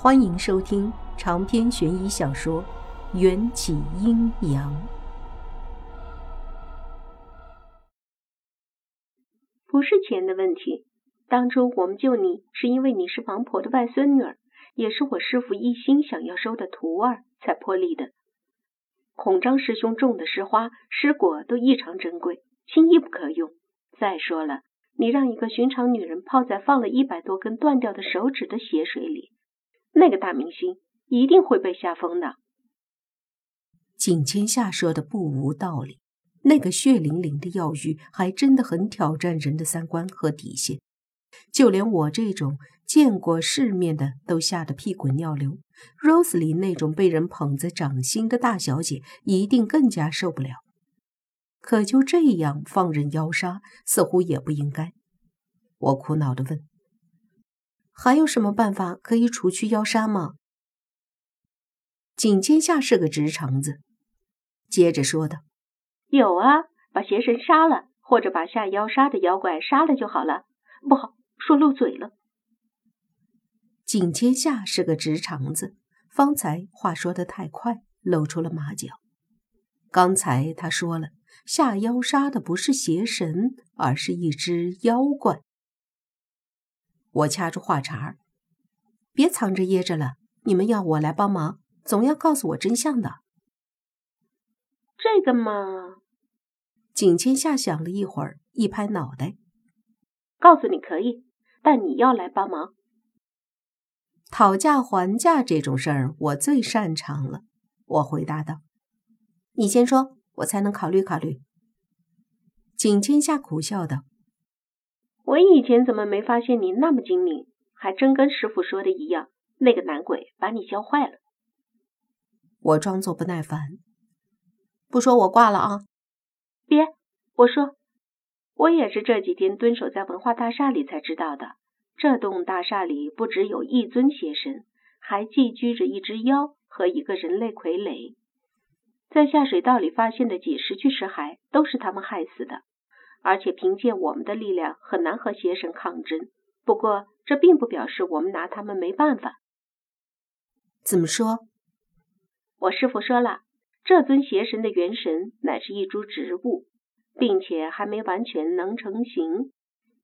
欢迎收听长篇悬疑小说《缘起阴阳》。不是钱的问题，当初我们救你是因为你是王婆的外孙女儿，也是我师傅一心想要收的徒儿才破例的。孔张师兄种的诗花、诗果都异常珍贵，轻易不可用。再说了，你让一个寻常女人泡在放了一百多根断掉的手指的血水里。那个大明星一定会被吓疯的。景千夏说的不无道理，那个血淋淋的药浴还真的很挑战人的三观和底线，就连我这种见过世面的都吓得屁滚尿流。Rose 里那种被人捧在掌心的大小姐一定更加受不了。可就这样放任妖杀，似乎也不应该。我苦恼地问。还有什么办法可以除去妖杀吗？景千夏是个直肠子，接着说道：“有啊，把邪神杀了，或者把下妖杀的妖怪杀了就好了。不好，说漏嘴了。”景千夏是个直肠子，方才话说的太快，露出了马脚。刚才他说了，下妖杀的不是邪神，而是一只妖怪。我掐住话茬儿，别藏着掖着了。你们要我来帮忙，总要告诉我真相的。这个嘛，景千夏想了一会儿，一拍脑袋，告诉你可以，但你要来帮忙。讨价还价这种事儿，我最擅长了。我回答道：“你先说，我才能考虑考虑。”景千夏苦笑道。我以前怎么没发现你那么精明？还真跟师傅说的一样，那个男鬼把你教坏了。我装作不耐烦，不说我挂了啊！别，我说，我也是这几天蹲守在文化大厦里才知道的。这栋大厦里不只有一尊邪神，还寄居着一只妖和一个人类傀儡。在下水道里发现的几十具尸骸，都是他们害死的。而且凭借我们的力量很难和邪神抗争。不过这并不表示我们拿他们没办法。怎么说？我师傅说了，这尊邪神的元神乃是一株植物，并且还没完全能成型。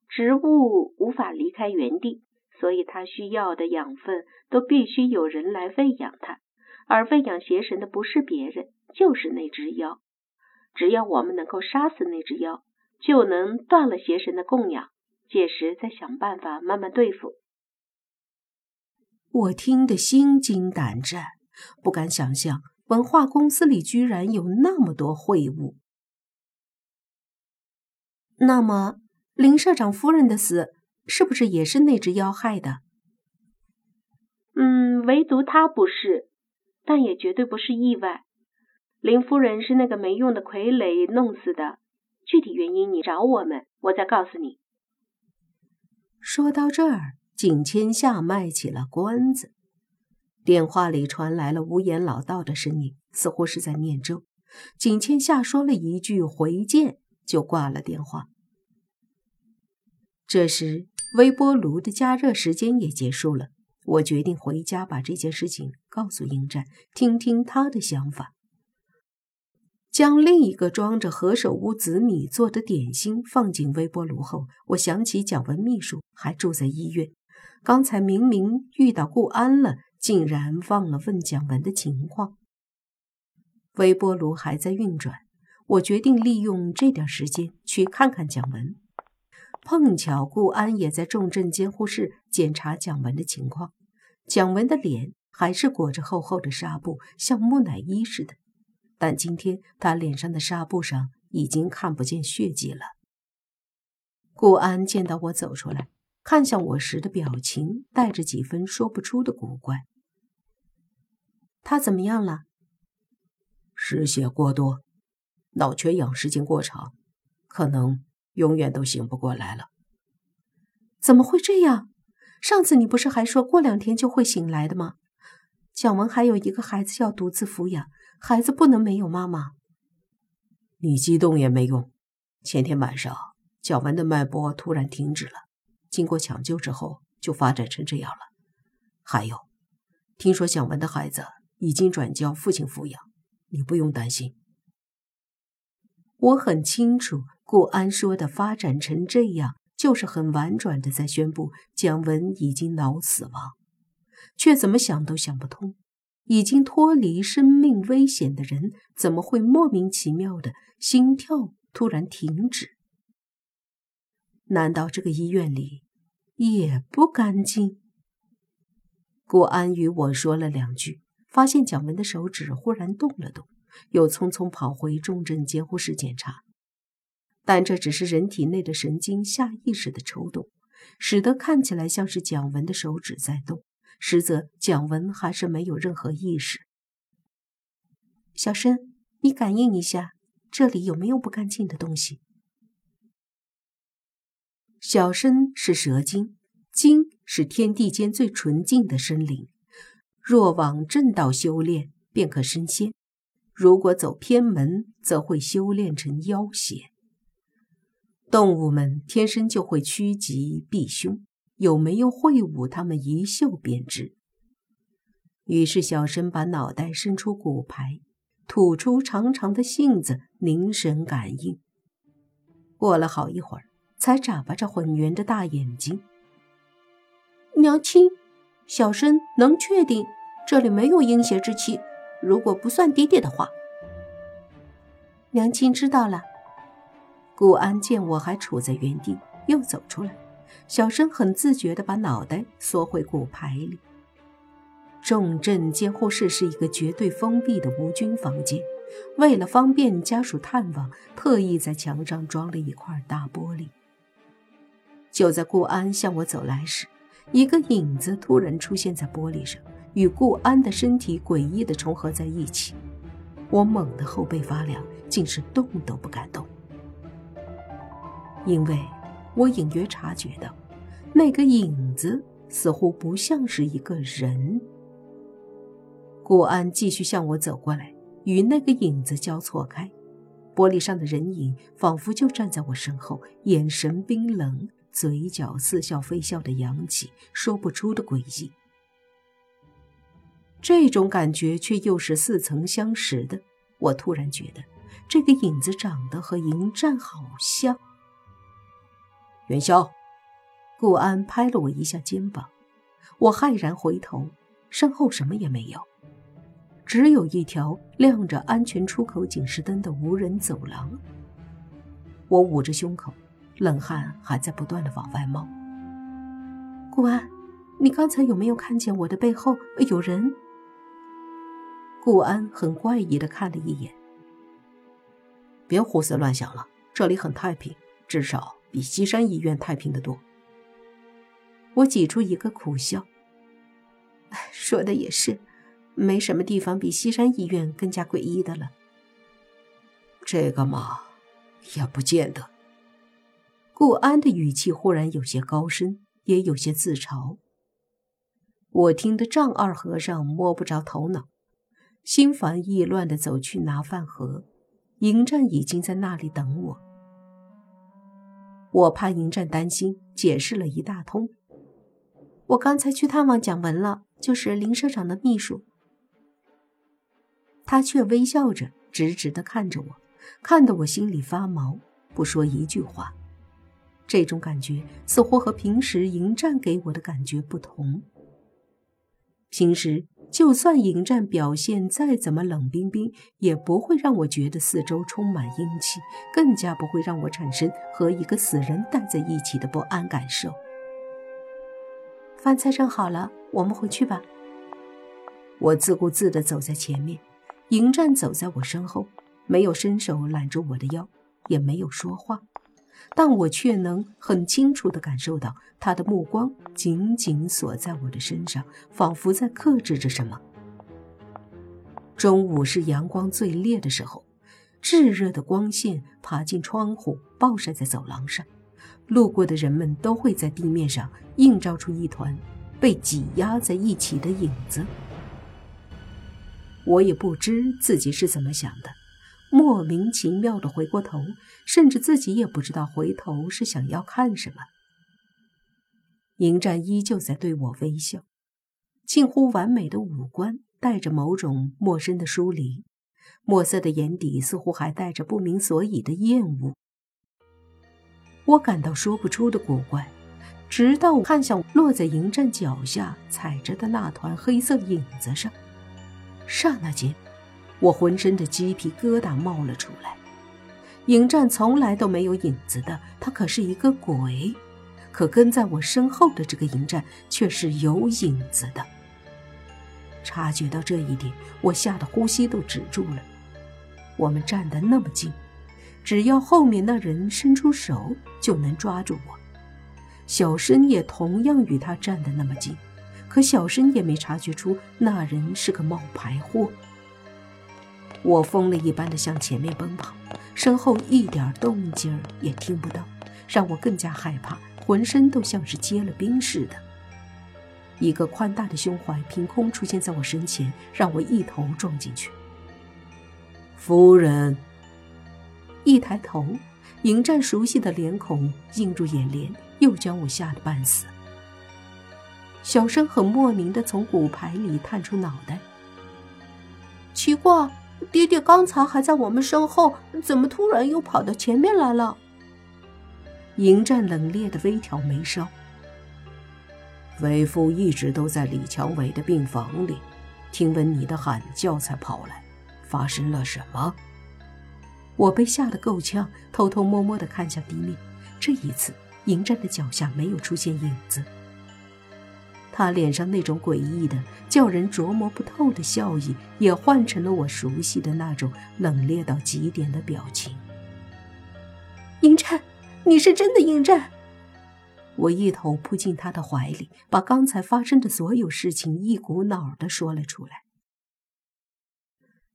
植物无法离开原地，所以它需要的养分都必须有人来喂养它。而喂养邪神的不是别人，就是那只妖。只要我们能够杀死那只妖。就能断了邪神的供养，届时再想办法慢慢对付。我听得心惊胆战，不敢想象文化公司里居然有那么多秽物。那么林社长夫人的死是不是也是那只妖害的？嗯，唯独他不是，但也绝对不是意外。林夫人是那个没用的傀儡弄死的。具体原因你找我们，我再告诉你。说到这儿，景千夏卖起了关子。电话里传来了无言老道的声音，似乎是在念咒。景千夏说了一句“回见”，就挂了电话。这时，微波炉的加热时间也结束了。我决定回家把这件事情告诉应战，听听他的想法。将另一个装着何首乌紫米做的点心放进微波炉后，我想起蒋文秘书还住在医院，刚才明明遇到顾安了，竟然忘了问蒋文的情况。微波炉还在运转，我决定利用这点时间去看看蒋文。碰巧顾安也在重症监护室检查蒋文的情况，蒋文的脸还是裹着厚厚的纱布，像木乃伊似的。但今天他脸上的纱布上已经看不见血迹了。顾安见到我走出来，看向我时的表情带着几分说不出的古怪。他怎么样了？失血过多，脑缺氧时间过长，可能永远都醒不过来了。怎么会这样？上次你不是还说过两天就会醒来的吗？蒋文还有一个孩子要独自抚养。孩子不能没有妈妈。你激动也没用。前天晚上，蒋文的脉搏突然停止了，经过抢救之后就发展成这样了。还有，听说蒋文的孩子已经转交父亲抚养，你不用担心。我很清楚，顾安说的发展成这样，就是很婉转的在宣布蒋文已经脑死亡，却怎么想都想不通，已经脱离生命危险的人，怎么会莫名其妙的心跳突然停止？难道这个医院里也不干净？顾安与我说了两句，发现蒋文的手指忽然动了动。又匆匆跑回重症监护室检查，但这只是人体内的神经下意识的抽动，使得看起来像是蒋文的手指在动，实则蒋文还是没有任何意识。小申，你感应一下，这里有没有不干净的东西？小申是蛇精，精是天地间最纯净的生灵，若往正道修炼，便可升仙。如果走偏门，则会修炼成妖邪。动物们天生就会趋吉避凶，有没有会武，他们一嗅便知。于是，小申把脑袋伸出骨牌，吐出长长的信子，凝神感应。过了好一会儿，才眨巴着浑圆的大眼睛：“娘亲，小申能确定这里没有阴邪之气？”如果不算爹爹的话，娘亲知道了。顾安见我还处在原地，又走出来，小生很自觉地把脑袋缩回骨牌里。重症监护室是一个绝对封闭的无菌房间，为了方便家属探望，特意在墙上装了一块大玻璃。就在顾安向我走来时，一个影子突然出现在玻璃上。与顾安的身体诡异地重合在一起，我猛地后背发凉，竟是动都不敢动。因为我隐约察觉到，那个影子似乎不像是一个人。顾安继续向我走过来，与那个影子交错开，玻璃上的人影仿佛就站在我身后，眼神冰冷，嘴角似笑非笑的扬起，说不出的诡异。这种感觉却又是似曾相识的。我突然觉得，这个影子长得和迎战好像。元宵，顾安拍了我一下肩膀，我骇然回头，身后什么也没有，只有一条亮着安全出口警示灯的无人走廊。我捂着胸口，冷汗还在不断的往外冒。顾安，你刚才有没有看见我的背后有人？顾安很怪异的看了一眼，别胡思乱想了，这里很太平，至少比西山医院太平的多。我挤出一个苦笑，说的也是，没什么地方比西山医院更加诡异的了。这个嘛，也不见得。顾安的语气忽然有些高深，也有些自嘲。我听得丈二和尚摸不着头脑。心烦意乱地走去拿饭盒，迎战已经在那里等我。我怕迎战担心，解释了一大通。我刚才去探望蒋文了，就是林社长的秘书。他却微笑着，直直的看着我，看得我心里发毛，不说一句话。这种感觉似乎和平时迎战给我的感觉不同。平时。就算迎战表现再怎么冷冰冰，也不会让我觉得四周充满阴气，更加不会让我产生和一个死人待在一起的不安感受。饭菜盛好了，我们回去吧。我自顾自地走在前面，迎战走在我身后，没有伸手揽住我的腰，也没有说话。但我却能很清楚地感受到他的目光紧紧锁在我的身上，仿佛在克制着什么。中午是阳光最烈的时候，炙热的光线爬进窗户，暴晒在走廊上，路过的人们都会在地面上映照出一团被挤压在一起的影子。我也不知自己是怎么想的。莫名其妙的回过头，甚至自己也不知道回头是想要看什么。迎战依旧在对我微笑，近乎完美的五官带着某种陌生的疏离，墨色的眼底似乎还带着不明所以的厌恶。我感到说不出的古怪，直到看向落在迎战脚下踩着的那团黑色影子上，刹那间，我浑身的鸡皮疙瘩冒了出来。影战从来都没有影子的，他可是一个鬼。可跟在我身后的这个影战却是有影子的。察觉到这一点，我吓得呼吸都止住了。我们站得那么近，只要后面那人伸出手就能抓住我。小申也同样与他站得那么近，可小申也没察觉出那人是个冒牌货。我疯了一般的向前面奔跑，身后一点动静也听不到，让我更加害怕。浑身都像是结了冰似的，一个宽大的胸怀凭空出现在我身前，让我一头撞进去。夫人，一抬头，迎战熟悉的脸孔映入眼帘，又将我吓得半死。小生很莫名的从骨牌里探出脑袋，奇怪，爹爹刚才还在我们身后，怎么突然又跑到前面来了？迎战冷冽的微挑眉梢，为夫一直都在李强伟的病房里，听闻你的喊叫才跑来，发生了什么？我被吓得够呛，偷偷摸摸的看向地面。这一次，迎战的脚下没有出现影子，他脸上那种诡异的、叫人琢磨不透的笑意，也换成了我熟悉的那种冷冽到极点的表情。迎战。你是真的迎战！我一头扑进他的怀里，把刚才发生的所有事情一股脑的说了出来。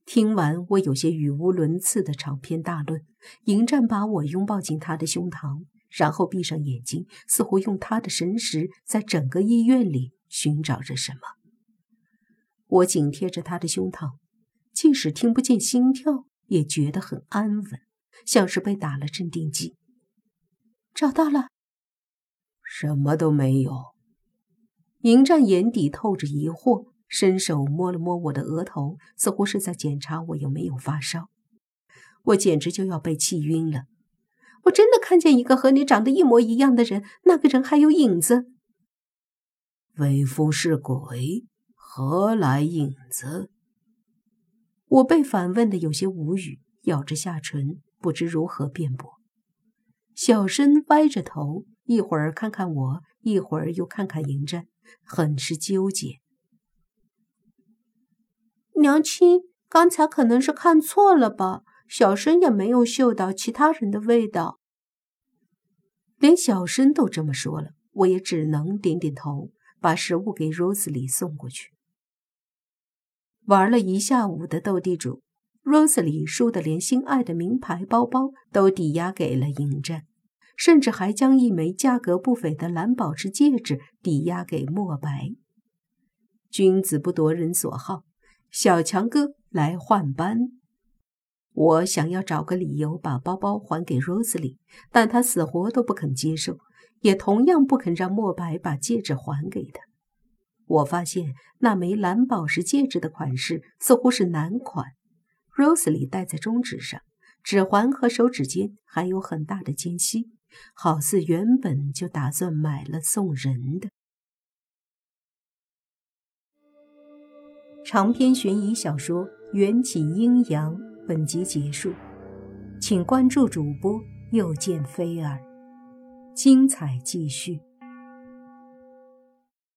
听完我有些语无伦次的长篇大论，迎战把我拥抱进他的胸膛，然后闭上眼睛，似乎用他的神识在整个医院里寻找着什么。我紧贴着他的胸膛，即使听不见心跳，也觉得很安稳，像是被打了镇定剂。找到了，什么都没有。迎战眼底透着疑惑，伸手摸了摸我的额头，似乎是在检查我有没有发烧。我简直就要被气晕了！我真的看见一个和你长得一模一样的人，那个人还有影子。为夫是鬼，何来影子？我被反问的有些无语，咬着下唇，不知如何辩驳。小申歪着头，一会儿看看我，一会儿又看看迎战，很是纠结。娘亲，刚才可能是看错了吧？小申也没有嗅到其他人的味道。连小申都这么说了，我也只能点点头，把食物给 Rose 里送过去。玩了一下午的斗地主，Rose 里输的连心爱的名牌包包都抵押给了迎战。甚至还将一枚价格不菲的蓝宝石戒指抵押给墨白。君子不夺人所好，小强哥来换班。我想要找个理由把包包还给 Rose 里，但他死活都不肯接受，也同样不肯让墨白把戒指还给他。我发现那枚蓝宝石戒指的款式似乎是男款，Rose 里戴在中指上，指环和手指间还有很大的间隙。好似原本就打算买了送人的长篇悬疑小说《缘起阴阳》本集结束，请关注主播又见菲儿，精彩继续。